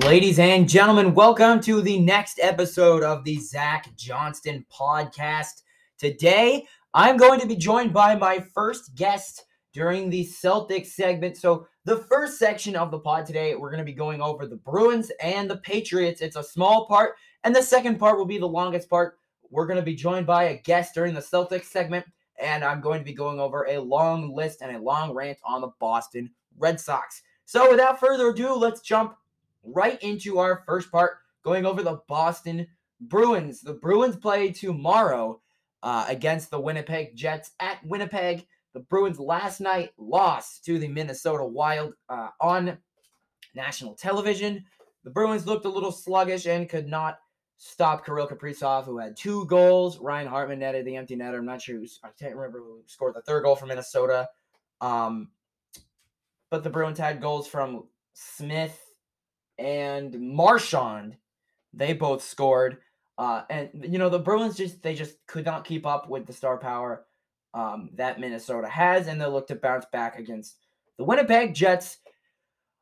Ladies and gentlemen, welcome to the next episode of the Zach Johnston podcast. Today, I'm going to be joined by my first guest during the Celtics segment. So, the first section of the pod today, we're going to be going over the Bruins and the Patriots. It's a small part, and the second part will be the longest part. We're going to be joined by a guest during the Celtics segment, and I'm going to be going over a long list and a long rant on the Boston Red Sox. So, without further ado, let's jump right into our first part, going over the Boston Bruins. The Bruins play tomorrow uh, against the Winnipeg Jets at Winnipeg. The Bruins last night lost to the Minnesota Wild uh, on national television. The Bruins looked a little sluggish and could not stop Kirill Kaprizov, who had two goals. Ryan Hartman netted the empty netter. I'm not sure who, I can't remember who scored the third goal for Minnesota. Um, but the Bruins had goals from Smith, and Marchand. They both scored. Uh, and you know the Bruins just they just could not keep up with the star power um, that Minnesota has, and they'll look to bounce back against the Winnipeg Jets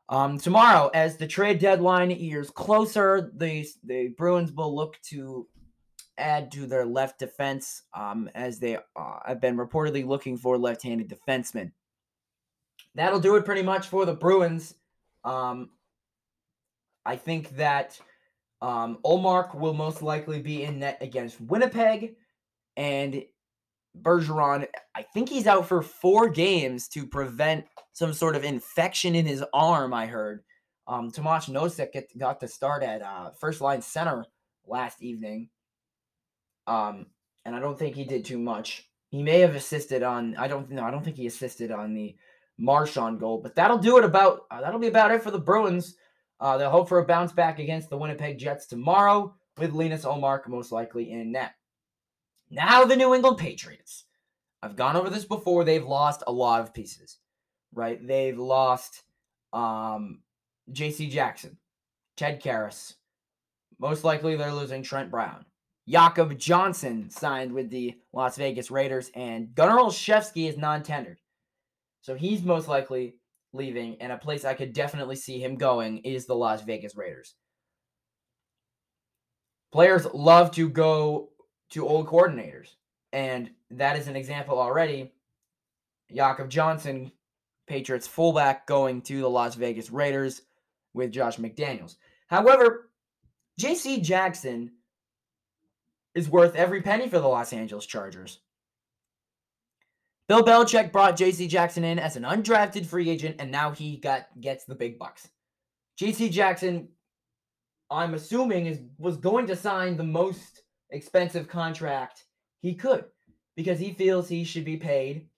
um, tomorrow. As the trade deadline years closer, the the Bruins will look to add to their left defense um, as they uh, have been reportedly looking for left-handed defensemen. That'll do it pretty much for the Bruins. Um, I think that um, Ullmark will most likely be in net against Winnipeg, and Bergeron, I think he's out for four games to prevent some sort of infection in his arm. I heard. Um, Tomas Nosek get, got to start at uh, first line center last evening, um, and I don't think he did too much. He may have assisted on. I don't know. I don't think he assisted on the Marchand goal, but that'll do it. About uh, that'll be about it for the Bruins. Uh, they'll hope for a bounce back against the Winnipeg Jets tomorrow with Linus Ullmark most likely in net. Now, the New England Patriots. I've gone over this before. They've lost a lot of pieces, right? They've lost um, J.C. Jackson, Ted Karras. Most likely, they're losing Trent Brown. Jakob Johnson signed with the Las Vegas Raiders, and Gunnar Olszewski is non tendered. So he's most likely leaving, and a place I could definitely see him going is the Las Vegas Raiders. Players love to go to old coordinators, and that is an example already. Jakob Johnson, Patriots fullback, going to the Las Vegas Raiders with Josh McDaniels. However, J.C. Jackson is worth every penny for the Los Angeles Chargers. Bill Belichick brought J.C. Jackson in as an undrafted free agent, and now he got gets the big bucks. J.C. Jackson, I'm assuming, is was going to sign the most expensive contract he could because he feels he should be paid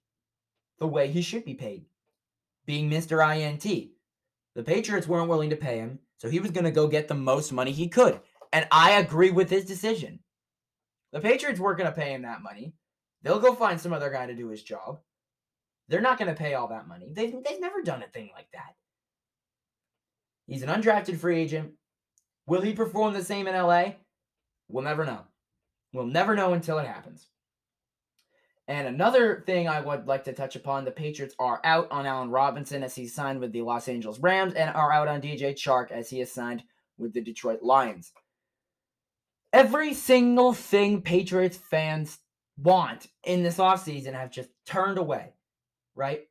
the way he should be paid, being Mr. INT. The Patriots weren't willing to pay him, so he was going to go get the most money he could. And I agree with his decision. The Patriots weren't going to pay him that money. They'll go find some other guy to do his job. They're not going to pay all that money. They've, they've never done a thing like that. He's an undrafted free agent. Will he perform the same in LA? We'll never know. We'll never know until it happens. And another thing I would like to touch upon the Patriots are out on Allen Robinson as he signed with the Los Angeles Rams and are out on DJ Chark as he has signed with the Detroit Lions. Every single thing Patriots fans want in this offseason have just turned away, right?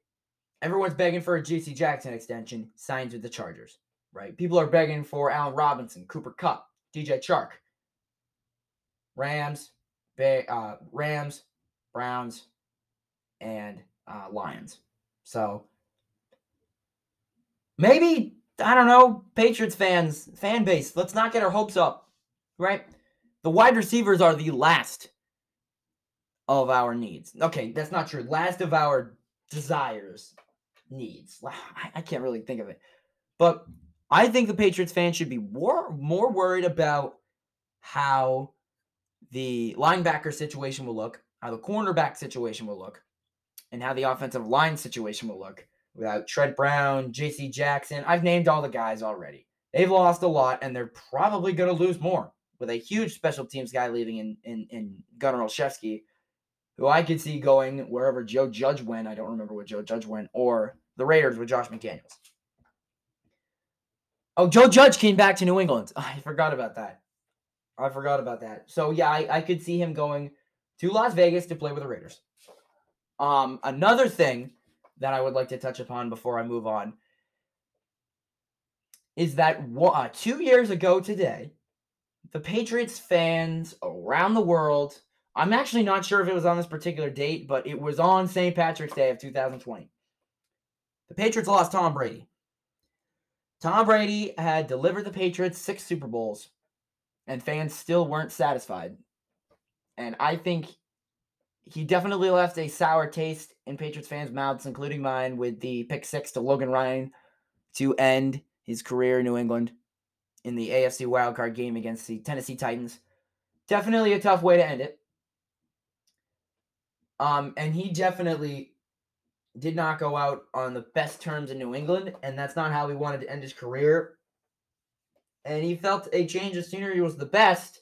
Everyone's begging for a J.C. Jackson extension, signs with the Chargers, right? People are begging for Allen Robinson, Cooper Kupp, DJ Chark, Rams, Bay, uh, Rams, Browns, and uh, Lions. So maybe I don't know, Patriots fans, fan base. Let's not get our hopes up, right? The wide receivers are the last of our needs. Okay, that's not true. Last of our desires, needs. I can't really think of it. But I think the Patriots fans should be more, more worried about how the linebacker situation will look, how the cornerback situation will look, and how the offensive line situation will look without Trent Brown, JC Jackson. I've named all the guys already. They've lost a lot, and they're probably going to lose more with a huge special teams guy leaving in, in, in Gunnar Olszewski who I could see going wherever Joe Judge went. I don't remember what Joe Judge went, or the Raiders with Josh McDaniels. Oh, Joe Judge came back to New England. I forgot about that. I forgot about that. So yeah, I, I could see him going to Las Vegas to play with the Raiders. Um, another thing that I would like to touch upon before I move on is that uh, two years ago today, the Patriots fans around the world, I'm actually not sure if it was on this particular date, but it was on St. Patrick's Day of 2020. The Patriots lost Tom Brady. Tom Brady had delivered the Patriots six Super Bowls, and fans still weren't satisfied. And I think he definitely left a sour taste in Patriots fans' mouths, including mine, with the pick six to Logan Ryan to end his career in New England in the AFC wildcard game against the Tennessee Titans. Definitely a tough way to end it. Um, and he definitely did not go out on the best terms in New England, and that's not how he wanted to end his career. And he felt a change of scenery was the best,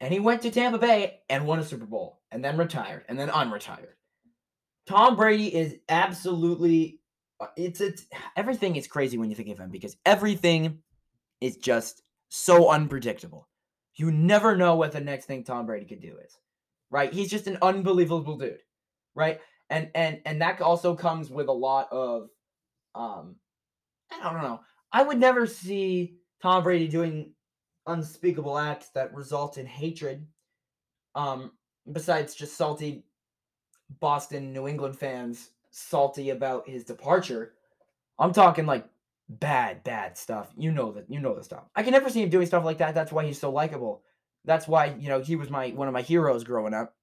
and he went to Tampa Bay and won a Super Bowl, and then retired, and then unretired. Tom Brady is absolutely uh, it's it's everything is crazy when you think of him because everything is just so unpredictable. You never know what the next thing Tom Brady could do is. Right? He's just an unbelievable dude. Right? And and and that also comes with a lot of um I don't know. I would never see Tom Brady doing unspeakable acts that result in hatred. Um besides just salty Boston New England fans salty about his departure. I'm talking like bad, bad stuff. You know that. You know the stuff. I can never see him doing stuff like that. That's why he's so likable. That's why you know he was my one of my heroes growing up.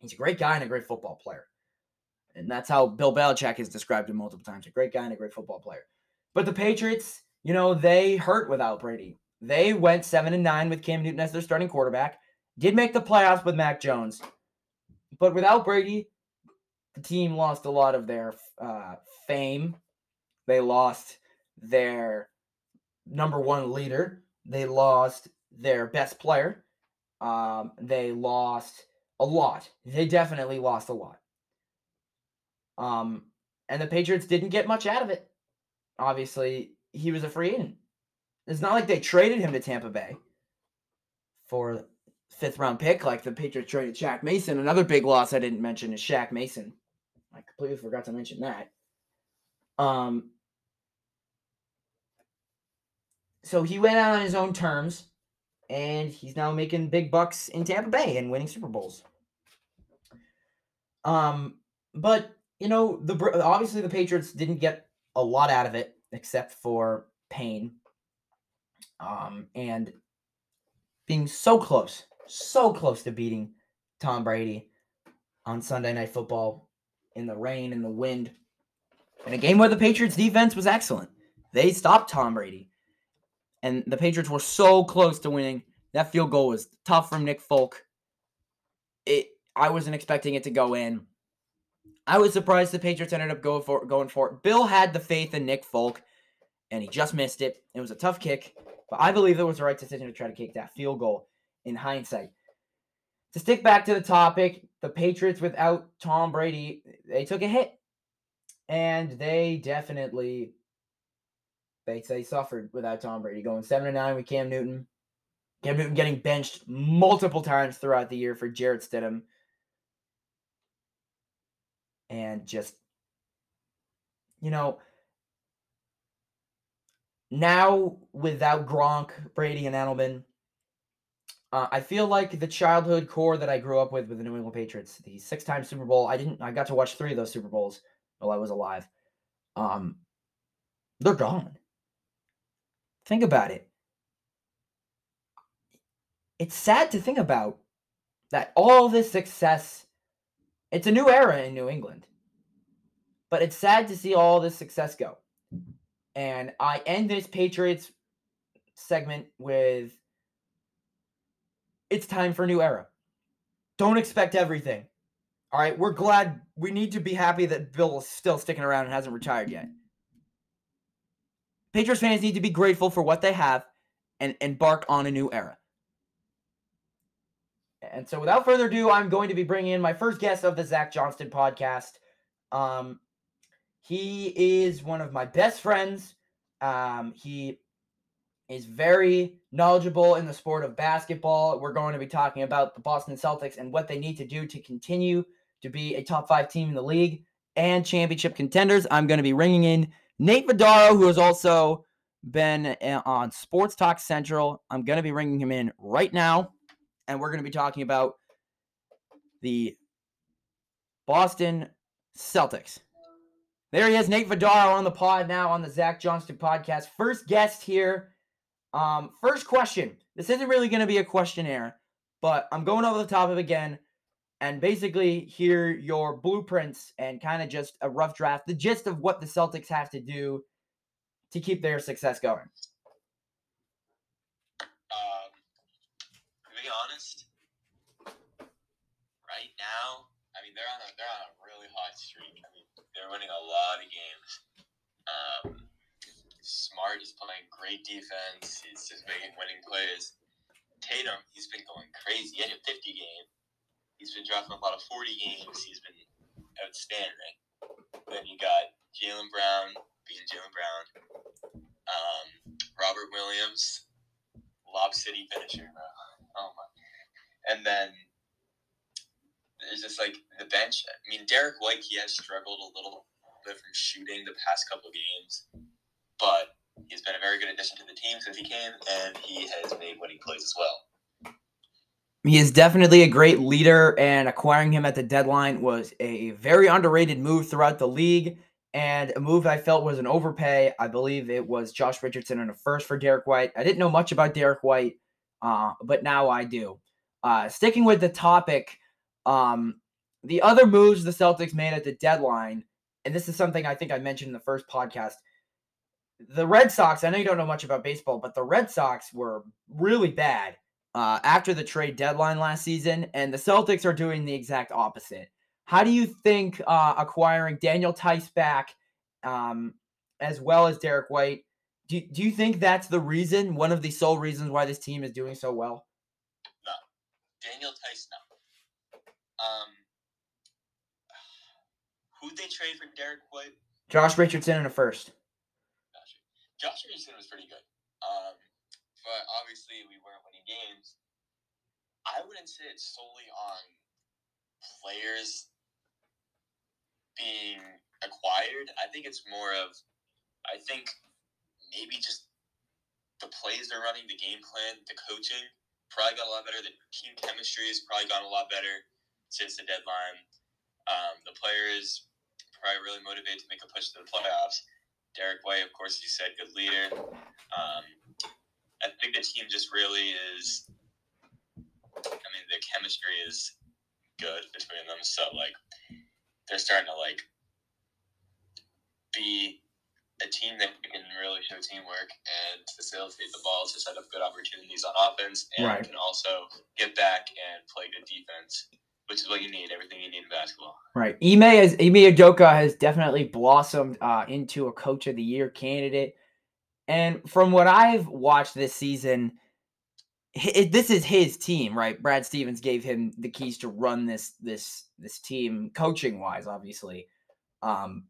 He's a great guy and a great football player, and that's how Bill Belichick has described him multiple times. A great guy and a great football player. But the Patriots, you know, they hurt without Brady. They went seven and nine with Cam Newton as their starting quarterback. Did make the playoffs with Mac Jones, but without Brady, the team lost a lot of their uh, fame. They lost their number one leader. They lost their best player. Um, they lost a lot. They definitely lost a lot. Um, and the Patriots didn't get much out of it. Obviously, he was a free agent. It's not like they traded him to Tampa Bay for fifth round pick like the Patriots traded Shaq Mason. Another big loss I didn't mention is Shaq Mason. I completely forgot to mention that. Um, so he went out on his own terms, and he's now making big bucks in Tampa Bay and winning Super Bowls. Um, but you know, the obviously the Patriots didn't get a lot out of it except for pain. Um, and being so close, so close to beating Tom Brady on Sunday Night Football in the rain and the wind. In a game where the Patriots defense was excellent. They stopped Tom Brady. And the Patriots were so close to winning. That field goal was tough from Nick Folk. It I wasn't expecting it to go in. I was surprised the Patriots ended up going for going for it. Bill had the faith in Nick Folk, and he just missed it. It was a tough kick, but I believe it was the right decision to try to kick that field goal in hindsight. To stick back to the topic, the Patriots without Tom Brady, they took a hit. And they definitely they they suffered without Tom Brady. Going seven to nine with Cam Newton. Cam Newton getting benched multiple times throughout the year for Jarrett Stidham. And just you know, now without Gronk, Brady, and Edelman, uh, I feel like the childhood core that I grew up with with the New England Patriots, the six-time Super Bowl. I didn't. I got to watch three of those Super Bowls while I was alive. Um, they're gone. Think about it. It's sad to think about that all this success. It's a new era in New England, but it's sad to see all this success go. And I end this Patriots segment with it's time for a new era. Don't expect everything. All right, we're glad. We need to be happy that Bill is still sticking around and hasn't retired yet. Patriots fans need to be grateful for what they have and embark on a new era. And so, without further ado, I'm going to be bringing in my first guest of the Zach Johnston podcast. Um, he is one of my best friends. Um, he is very knowledgeable in the sport of basketball. We're going to be talking about the Boston Celtics and what they need to do to continue to be a top five team in the league and championship contenders. I'm going to be ringing in Nate Vidaro, who has also been uh, on Sports Talk Central. I'm going to be ringing him in right now, and we're going to be talking about the Boston Celtics. There he is, Nate Vidaro on the pod now on the Zach Johnston podcast. First guest here. Um, first question. This isn't really going to be a questionnaire, but I'm going over the top of it again and basically hear your blueprints and kind of just a rough draft, the gist of what the Celtics have to do to keep their success going. Um, to be honest, right now, I mean they're on a they're on a really hot streak. I mean they're winning a lot of games. Um, Smart is playing great defense. He's just making winning plays. Tatum, he's been going crazy. He had a 50 game. He's been dropping a lot of 40 games. He's been outstanding. Then you got Jaylen Brown being Jaylen Brown. Um, Robert Williams, Lob City finisher, bro. Oh my. And then there's just like the bench. I mean, Derrick White, he has struggled a little bit from shooting the past couple of games, but he's been a very good addition to the team since he came, and he has made winning plays as well. He is definitely a great leader, and acquiring him at the deadline was a very underrated move throughout the league, and a move I felt was an overpay. I believe it was Josh Richardson and a first for Derrick White. I didn't know much about Derrick White, uh, but now I do. Uh, sticking with the topic, um, the other moves the Celtics made at the deadline, and this is something I think I mentioned in the first podcast. The Red Sox, I know you don't know much about baseball, but the Red Sox were really bad uh, after the trade deadline last season, and the Celtics are doing the exact opposite. How do you think uh, acquiring Daniel Theis back, um, as well as Derrick White, do, do you think that's the reason, one of the sole reasons why this team is doing so well? No. Daniel Theis, no. Um, who'd they trade for Derrick White? Josh Richardson in a first. Josh, Josh Richardson was pretty good. Um, but obviously we weren't winning games. I wouldn't say it's solely on players being acquired. I think it's more of, I think maybe just the plays they're running, the game plan, the coaching probably got a lot better. The team chemistry has probably gotten a lot better since the deadline. Um, the players probably really motivated to make a push to the playoffs. Derrick White, of course, you said, good leader. Um, I think the team just really is. I mean, the chemistry is good between them, so like they're starting to like be a team that can really show teamwork and facilitate the ball to set up good opportunities on offense, and Right. can also get back and play good defense, which is what you need. Everything you need in basketball. Right. Ime has Ime Udoka has definitely blossomed uh, into a coach of the year candidate. And from what I've watched this season, hi- this is his team, right? Brad Stevens gave him the keys to run this this this team coaching wise, obviously. Um,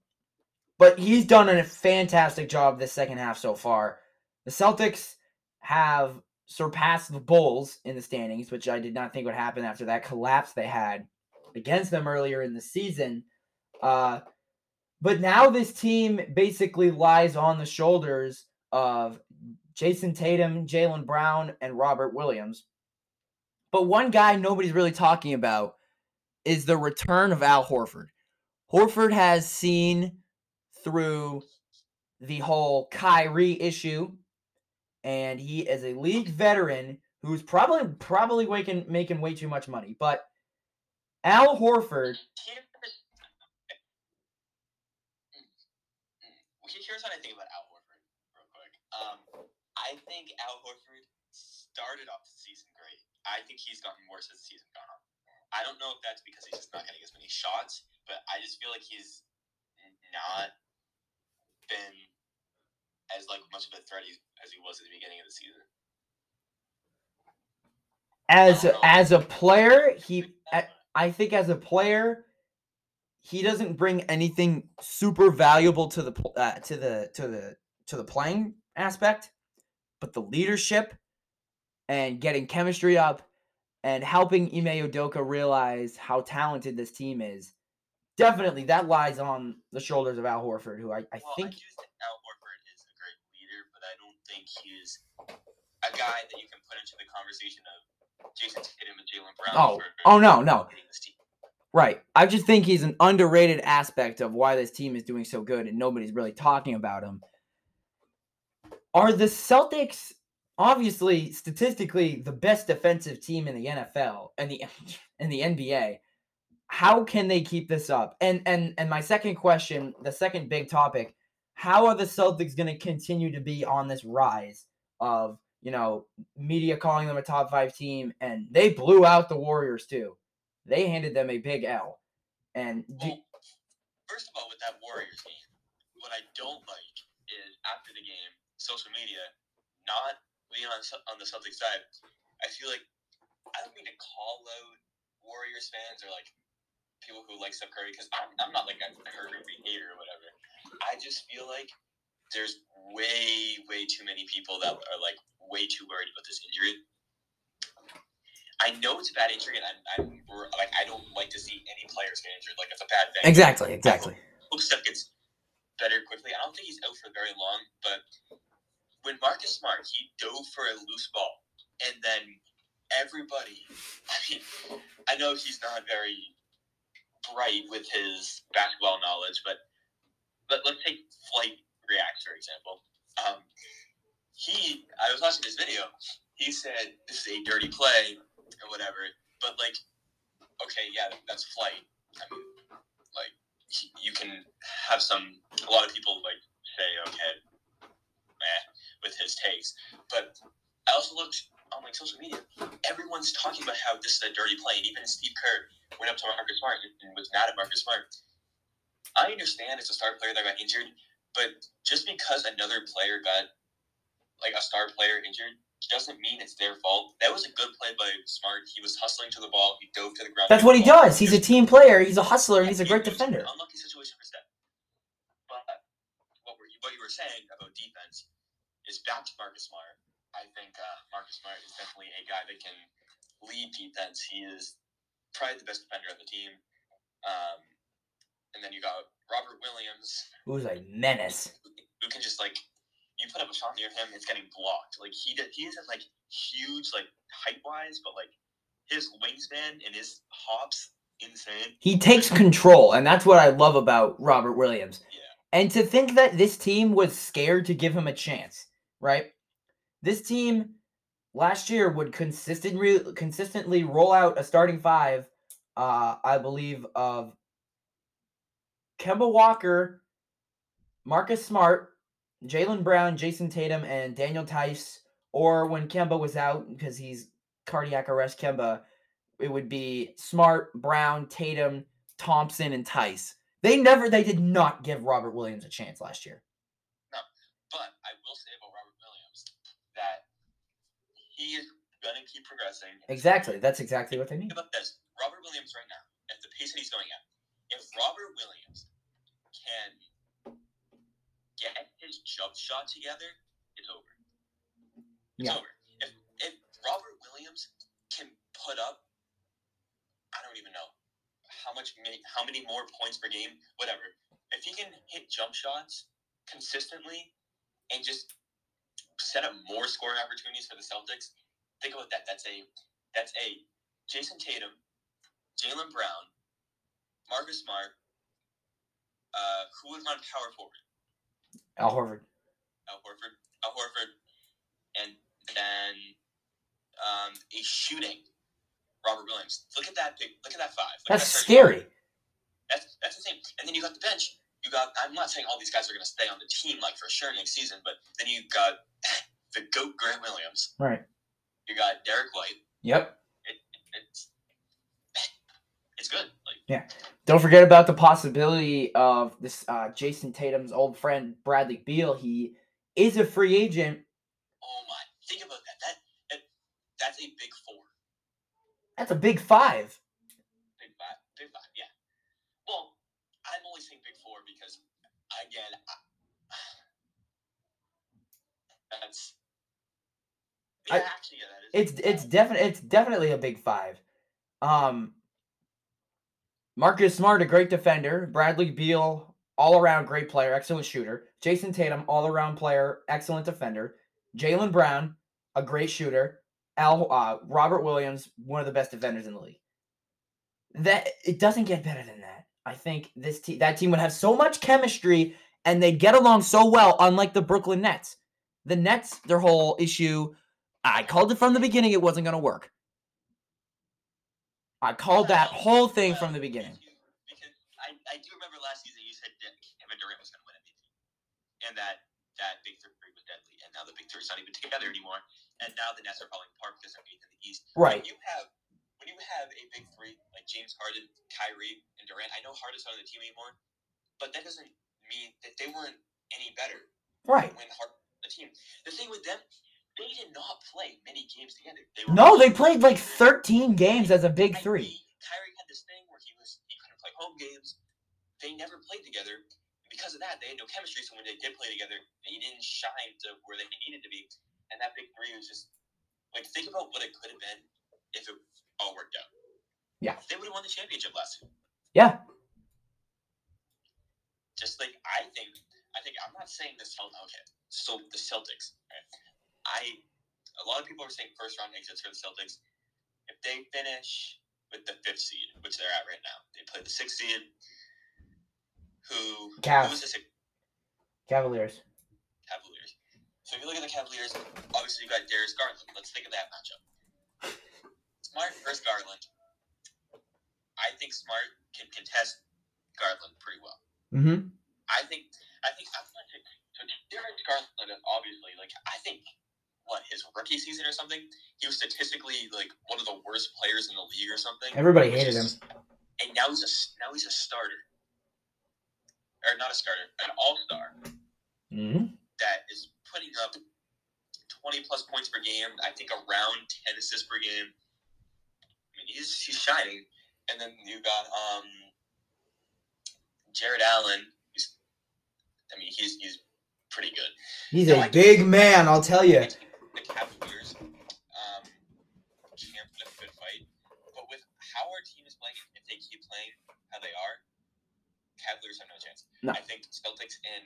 but he's done a fantastic job this second half so far. The Celtics have surpassed the Bulls in the standings, which I did not think would happen after that collapse they had against them earlier in the season. Uh, but now this team basically lies on the shoulders of Jayson Tatum, Jaylen Brown, and Robert Williams. But one guy nobody's really talking about is the return of Al Horford. Horford has seen through the whole Kyrie issue, and he is a league veteran who's probably probably making making way too much money. But Al Horford, here's what I think about Al Horford, real quick. Um, I think Al Horford started off the season great. I think he's gotten worse as the season gone on. I don't know if that's because he's just not getting as many shots, but I just feel like he's not been as like much of a threat as he was at the beginning of the season. as I don't know. as a player, he I, I think as a player, he doesn't bring anything super valuable to the uh, to the to the to the playing aspect. But the leadership and getting chemistry up and helping Ime Udoka realize how talented this team is. Definitely, that lies on the shoulders of Al Horford, who I, I well, think I do think Al Horford is a great leader, but I don't think he's a guy that you can put into the conversation of Jayson Tatum and Jaylen Brown. Oh, for oh no, no. this team. Right. I just think he's an underrated aspect of why this team is doing so good and nobody's really talking about him. Are the Celtics obviously statistically the best defensive team in the NFL and the in the NBA? How can they keep this up? And and and my second question, the second big topic, how are the Celtics going to continue to be on this rise of, you know, media calling them a top 5 team and they blew out the Warriors too. They handed them a big L. And do, Well, first of all, with that Warriors game, what I don't like is after the game, social media not being on on the Celtics side. I feel like I don't mean to call out Warriors fans or like people who like Steph Curry because I'm, I'm not like a Curry hater or whatever. I just feel like there's way way too many people that are like way too worried about this injury. I know it's a bad injury, and I'm, I'm like I don't like to see any players get injured. Like it's a bad thing exactly, exactly. hope Steph gets better quickly. I don't think he's out for very long, but when Marcus Smart he dove for a loose ball, and then everybody, I mean, I know he's not very bright with his basketball knowledge, but but let's take flight reacts for example. Um, he, I was watching his video. He said this is a dirty play or whatever, but like, okay, yeah, that's flight. I mean, like you can have some a lot of people like say okay with his takes but i also looked on like social media everyone's talking about how this is a dirty play and even steve kerr went up to marcus smart and was mad at marcus smart i understand it's a star player that got injured but just because another player got like a star player injured doesn't mean it's their fault. That was a good play by Smart. He was hustling to the ball. He dove to the ground. That's what he ball. does. He's a team player. He's a hustler, he's a great defender. Unlucky situation for Steph. But what, were, what you were saying about defense is back to Marcus Smart. I think uh, Marcus Smart is definitely a guy that can lead defense. He is probably the best defender on the team. Um, and then you got Robert Williams, Who's a menace. who can just like you put up a shot near him, it's getting blocked. Like he did, he isn't like huge like height wise, but like his wingspan and his hops insane. He takes control, and that's what I love about Robert Williams. Yeah. And to think that this team was scared to give him a chance, right? This team last year would consistently consistently roll out a starting five, uh, I believe, of Kemba Walker, Marcus Smart, Jaylen Brown, Jayson Tatum, and Daniel Theis. Or when Kemba was out because he's cardiac arrest Kemba, it would be Smart, Brown, Tatum, Thompson, and Theis. They never, they did not give Robert Williams a chance last year. No, but I will say about Robert Williams that he is gonna keep progressing. Exactly. That's exactly what they need. Think about this. Robert Williams right now, at the pace that he's going at, if Robert Williams can get his jump shot together, it's over. It's Yeah. over. If if Robert Williams can put up, I don't even know how much, how many more points per game, whatever. If he can hit jump shots consistently and just set up more scoring opportunities for the Celtics, think about that. That's a that's a Jayson Tatum, Jaylen Brown, Marcus Smart. Uh, who would run power forward? Al Horford. Al Horford. Al Horford, and then um, a shooting Robert Williams. Look at that big. Look at that five. Look That's that scary. That's that's the same. And then you got the bench. You got. I'm not saying all these guys are going to stay on the team like for sure next season, but then you got the goat Grant Williams. Right. You got Derrick White. Yep. It's it's good. Like Don't forget about the possibility of this uh, Jayson Tatum's old friend Bradley Beal. He is a free agent. oh my, think about that. That, that that's a big four. That's a big five. Big five. Big five. Yeah. Well, I'm only saying big four because again, I, that's Yeah, I- actually, yeah, It's it's definitely it's definitely a big five. Um, Marcus Smart, a great defender. Bradley Beal, all around great player, excellent shooter. Jayson Tatum, all around player, excellent defender. Jaylen Brown, a great shooter. Al uh, Robert Williams, one of the best defenders in the league. That it doesn't get better than that. I think this team that team would have so much chemistry and they'd get along so well, unlike the Brooklyn Nets. The Nets, their whole issue, I called it from the beginning it wasn't gonna work. I called that whole thing well, from the beginning. Because, because I, I do remember last season you said that Kevin Durant was going to win MVP, and that that big three was deadly, and now the big three is not even together anymore, and now the Nets are falling apart because they're eighth in the East. Right. When you have when you have a big three like James Harden, Kyrie, and Durant, I know Harden's not on the team anymore, but that doesn't mean that they weren't any better Right. when Harden the team. The thing with them, they did not play many games together. They were No, they played like 13 games as a big three. Kyrie, had this thing where he was he couldn't play home games. They never played together. Because of that, they had no chemistry. So when they did play together, they didn't shine to where they needed to be. And that big three was just like think about what it could have been if it all worked out. Yeah. They would have won the championship last year. Yeah. Just like I think I think I'm not saying this okay. So the Celtics. Right? I a lot of people are saying first round exits for the Celtics. If they finish with the fifth seed, which they're at right now, they play the sixth seed. Who Cavs. who was the sixth? Cavaliers. Cavaliers. So if you look at the Cavaliers, obviously you got Darius Garland. Let's think of that matchup. Smart versus Garland. I think Smart can contest Garland pretty well. Mm-hmm. I think I think I'm not so Darius Garland is obviously like I think what his rookie season or something he was statistically like one of the worst players in the league or something. Everybody hated him. And now he's a now he's a starter, or not a starter, an all star Mm-hmm. that is putting up 20 plus points per game. I think around 10 assists per game. I mean, he's he's shining. And then you got um Jarrett Allen. He's, I mean, he's he's pretty good. He's No, a I- big man, I'll tell you. The Cavaliers um, can put up a good fight, but with how our team is playing, if they keep playing how they are, Cavaliers have no chance. No. I think Celtics in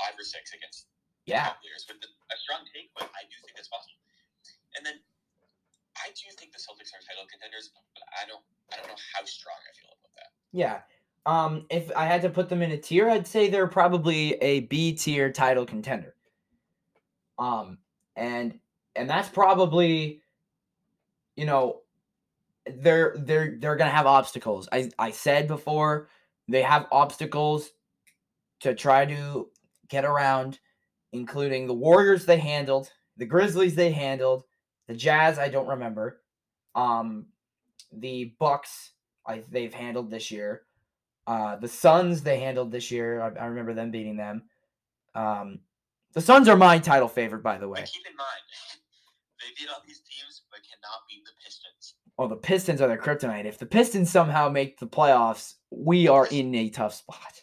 five or six against Yeah. Cavaliers with a strong take, but I do think that's possible. And then I do think the Celtics are title contenders, but I don't I don't know how strong I feel about that. Yeah. Um, if I had to put them in a tier, I'd say they're probably a B tier title contender. Um, and and that's probably, you know, they're they're they're gonna have obstacles. I I said before they have obstacles to try to get around, including the Warriors they handled, the Grizzlies they handled, the Jazz I don't remember, um, the Bucks I they've handled this year. Uh, the Suns they handled this year. I, I remember them beating them. Um, the Suns are my title favorite, by the way. Keep in mind, they beat all these teams, but cannot beat the Pistons. Oh, the Pistons are their kryptonite. If the Pistons somehow make the playoffs, we are in a tough spot.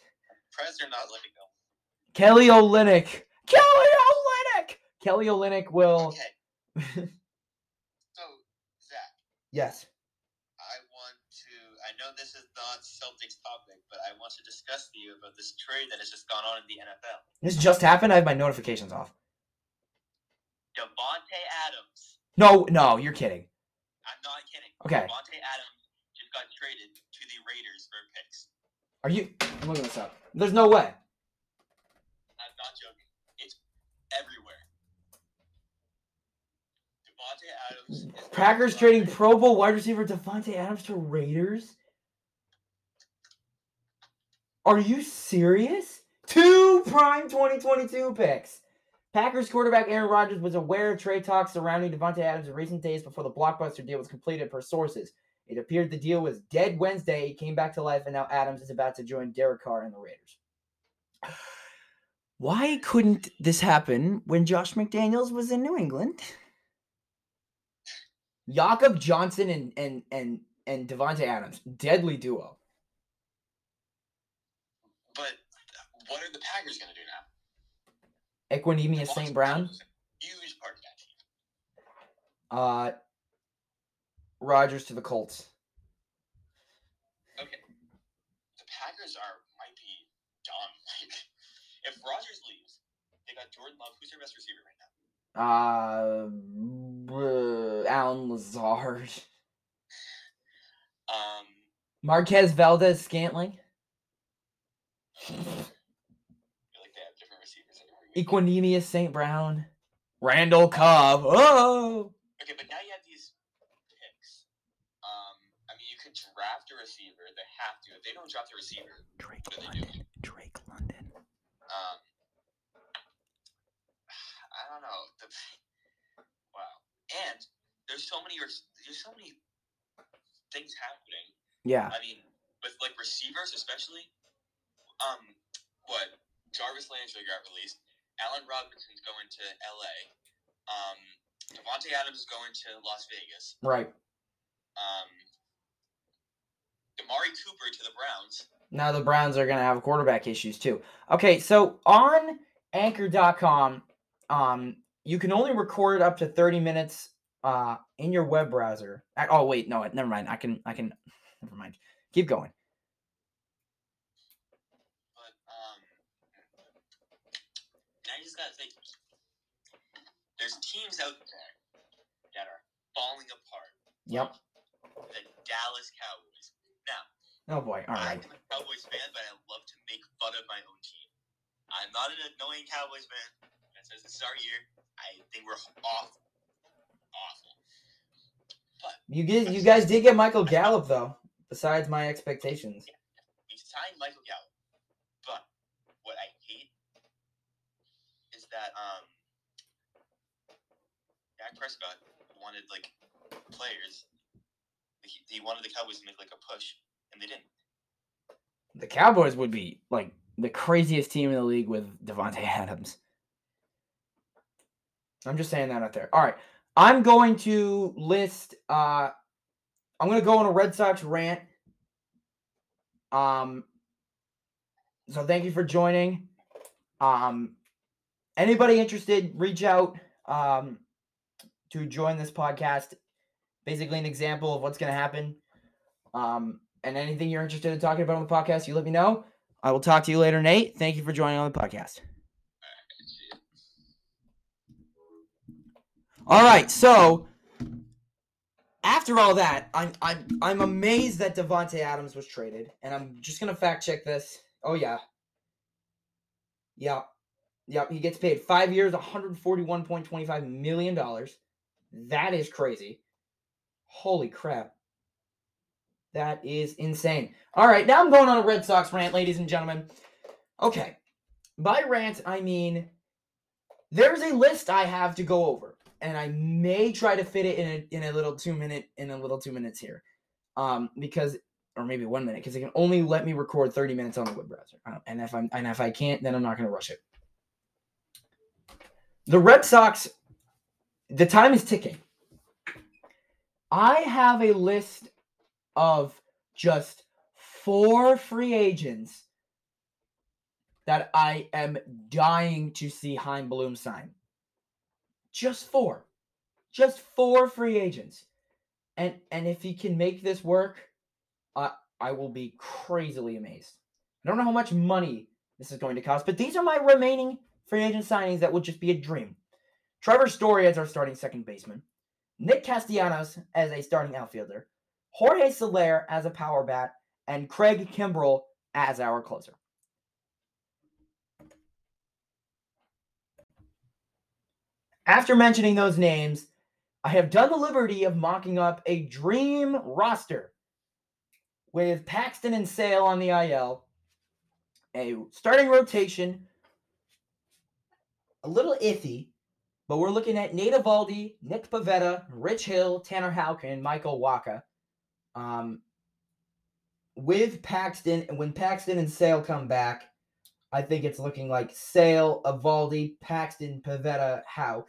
Prez are not letting go. Kelly Olynyk. Kelly Olynyk. Kelly Olynyk will. Okay, so Zach, yes. I want to. I know this is not Celtics topic, but I want to discuss to you about this trade that has just gone on in the NFL. This just happened. I have my notifications off. Davante Adams. No, no, you're kidding. I'm not kidding. Okay. Davante Adams just got traded to the Raiders for picks. Are you? I'm looking this up. There's no way. I'm not joking. It's everywhere. Davante Adams. Is Packers trading Pro Bowl wide receiver Davante Adams to Raiders. Are you serious? Two prime 2022 picks. Packers quarterback Aaron Rodgers was aware of trade talks surrounding Davante Adams in recent days before the blockbuster deal was completed per sources. It appeared the deal was dead Wednesday. He came back to life, and now Adams is about to join Derek Carr and the Raiders. Why couldn't this happen when Josh McDaniels was in New England? Jakob Johnson and and and and Davante Adams, deadly duo. But what are the Packers going to do? Equanimeous St. Brown. Huge part of that. Uh, Rodgers to the Colts. Okay. The Packers are might be dumb. Like, if Rodgers leaves, they got Jordan Love. Who's their best receiver right now? Uh, Allen Lazard. Um, Marquez Valdes Scantling. I feel like they have different receivers every week. Equanimeous St. Brown. Randall Cobb. Oh! Okay, but now you have these picks. Um, I mean, you could draft a receiver. They have to. If they don't draft a receiver, Drake what are they doing? Drake London. Um, I don't know. The, wow. And there's so many. rec- There's so many things happening. Yeah. I mean, with like receivers especially. Um, what? Jarvis Landry got released. Allen Robinson's going to L.A. Um, Davante Adams is going to Las Vegas. Right. Um, Amari Cooper to the Browns. Now the Browns are going to have quarterback issues too. Okay, so on anchor.com, um, you can only record up to 30 minutes uh, in your web browser. Oh, wait, no, never mind. I can, I can, never mind. Keep going. But um, now you just gotta think. There's teams out there that are falling apart. Yep. The Dallas Cowboys. Now, Oh boy. All right. I'm a Cowboys fan, but I love to make fun of my own team. I'm not an annoying Cowboys fan. That says the start year. I think we're awful, awful. You get, you guys did get Michael Gallup though. Besides my expectations. We signed Michael Gallup, but what I hate is that um, Prescott wanted like players. He, he wanted the Cowboys to make like a push, and they didn't. The Cowboys would be like the craziest team in the league with Davante Adams. I'm just saying that out there. All right. I'm going to list uh I'm going to go on a Red Sox rant. Um so thank you for joining. Um anybody interested, reach out um to join this podcast. Basically an example of what's going to happen. Um and anything you're interested in talking about on the podcast, you let me know. I will talk to you later, Nate. Thank you for joining on the podcast. All right, so after all that, I'm I'm I'm amazed that Davante Adams was traded, and I'm just gonna fact check this. Oh yeah, yeah, yep. He gets paid five years, 141.25 million dollars. That is crazy. Holy crap. That is insane. All right, now I'm going on a Red Sox rant, ladies and gentlemen. Okay, by rant I mean there's a list I have to go over and I may try to fit it in a in a little two minute in a little two minutes here, um, because or maybe one minute because it can only let me record thirty minutes on the web browser, Uh, and if I'm and if I can't, then I'm not going to rush it. The Red Sox, the time is ticking. I have a list of just four free agents that I am dying to see Chaim Bloom sign. Just four. Just four free agents. And and if he can make this work, I I will be crazily amazed. I don't know how much money this is going to cost, but these are my remaining free agent signings that would just be a dream. Trevor Story as our starting second baseman, Nick Castellanos as a starting outfielder, Jorge Soler as a power bat, and Craig Kimbrel as our closer. After mentioning those names, I have done the liberty of mocking up a dream roster with Paxton and Sale on the IL, a starting rotation, a little iffy, but we're looking at Nate Eovaldi, Nick Pivetta, Rich Hill, Tanner Houck, and Michael Wacha. Um, with Paxton, and when Paxton and Sale come back, I think it's looking like Sale, Eovaldi, Paxton, Pivetta, Houck,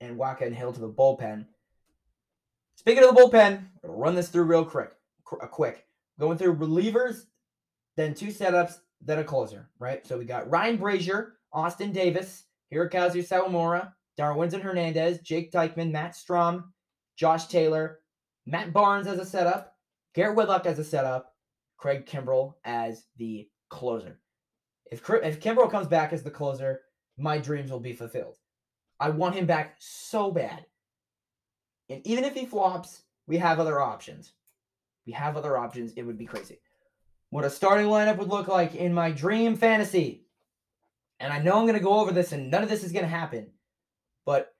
and Wacha and Hill to the bullpen. Speaking of the bullpen, run this through real quick. qu- uh, quick. Going through relievers, then two setups, then a closer, right? So we got Ryan Brasier, Austin Davis, Hirokazu Sawamura, Darwinzon Hernandez, Jake Diekman, Matt Strahm, Josh Taylor, Matt Barnes as a setup, Garrett Whitlock as a setup, Craig Kimbrel as the closer. If if Kimbrel comes back as the closer, my dreams will be fulfilled. I want him back so bad. And even if he flops, we have other options. We have other options. It would be crazy. What a starting lineup would look like in my dream fantasy. And I know I'm going to go over this, and none of this is going to happen. But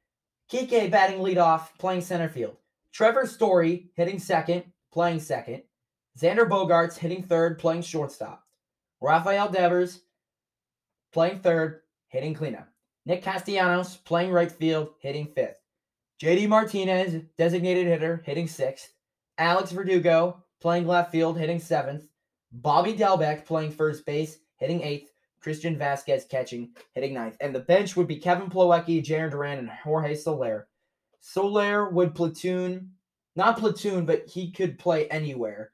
Kike batting leadoff, playing center field. Trevor Story hitting second, playing second. Xander Bogaerts hitting third, playing shortstop. Rafael Devers playing third, hitting cleanup. Nick Castellanos playing right field, hitting fifth. JD Martinez, designated hitter, hitting sixth. Alex Verdugo playing left field, hitting seventh. Bobby Dalbec playing first base, hitting eighth. Christian Vázquez catching, hitting ninth. And the bench would be Kevin Plawecki, Jarren Duran, and Jorge Soler. Soler would platoon, not platoon, but he could play anywhere.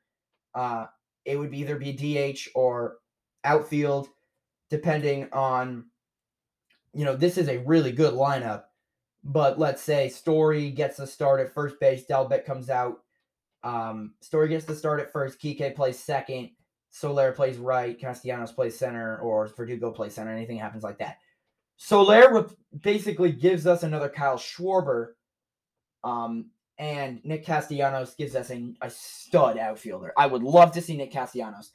Uh, it would either be DH or outfield, depending on, you know, this is a really good lineup. But let's say Story gets the start at first base, Dalbec comes out. Um, Story gets the start at first, Kike plays second, Soler plays right, Castellanos plays center, or Verdugo plays center. Anything happens like that. Soler basically gives us another Kyle Schwarber, um, and Nick Castellanos gives us a, a stud outfielder. I would love to see Nick Castellanos.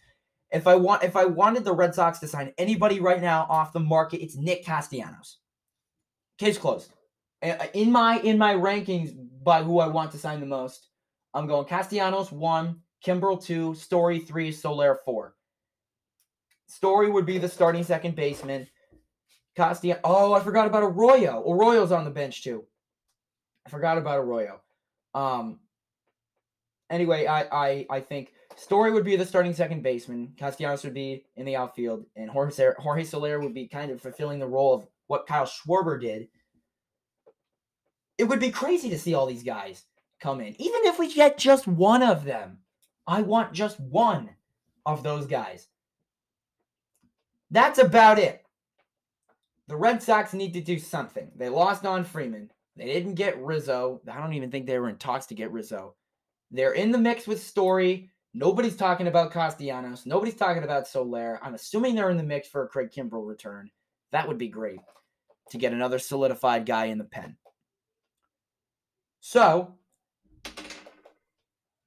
If I want, if I wanted the Red Sox to sign anybody right now off the market, it's Nick Castellanos. Case closed. In my in my rankings by who I want to sign the most, I'm going Castellanos one, Kimbrel two, Story three, Soler four. Story would be the starting second baseman. Castellanos. Oh, I forgot about Arroyo. Arroyo's on the bench too. I forgot about Arroyo. Um. Anyway, I I I think Story would be the starting second baseman. Castellanos would be in the outfield, and Jorge, Jorge Soler would be kind of fulfilling the role of what Kyle Schwarber did. It would be crazy to see all these guys come in, even if we get just one of them. I want just one of those guys. That's about it. The Red Sox need to do something. They lost on Freeman. They didn't get Rizzo. I don't even think they were in talks to get Rizzo. They're in the mix with Story. Nobody's talking about Castellanos. Nobody's talking about Soler. I'm assuming they're in the mix for a Craig Kimbrel return. That would be great to get another solidified guy in the pen. So,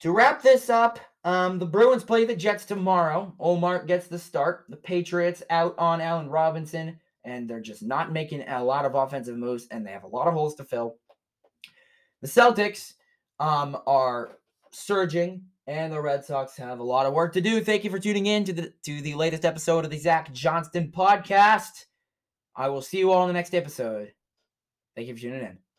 to wrap this up, um, the Bruins play the Jets tomorrow. Omar gets the start. The Patriots out on Allen Robinson, and they're just not making a lot of offensive moves, and they have a lot of holes to fill. The Celtics um, are surging, and the Red Sox have a lot of work to do. Thank you for tuning in to the to the latest episode of the Zach Johnston podcast. I will see you all in the next episode. Thank you for tuning in.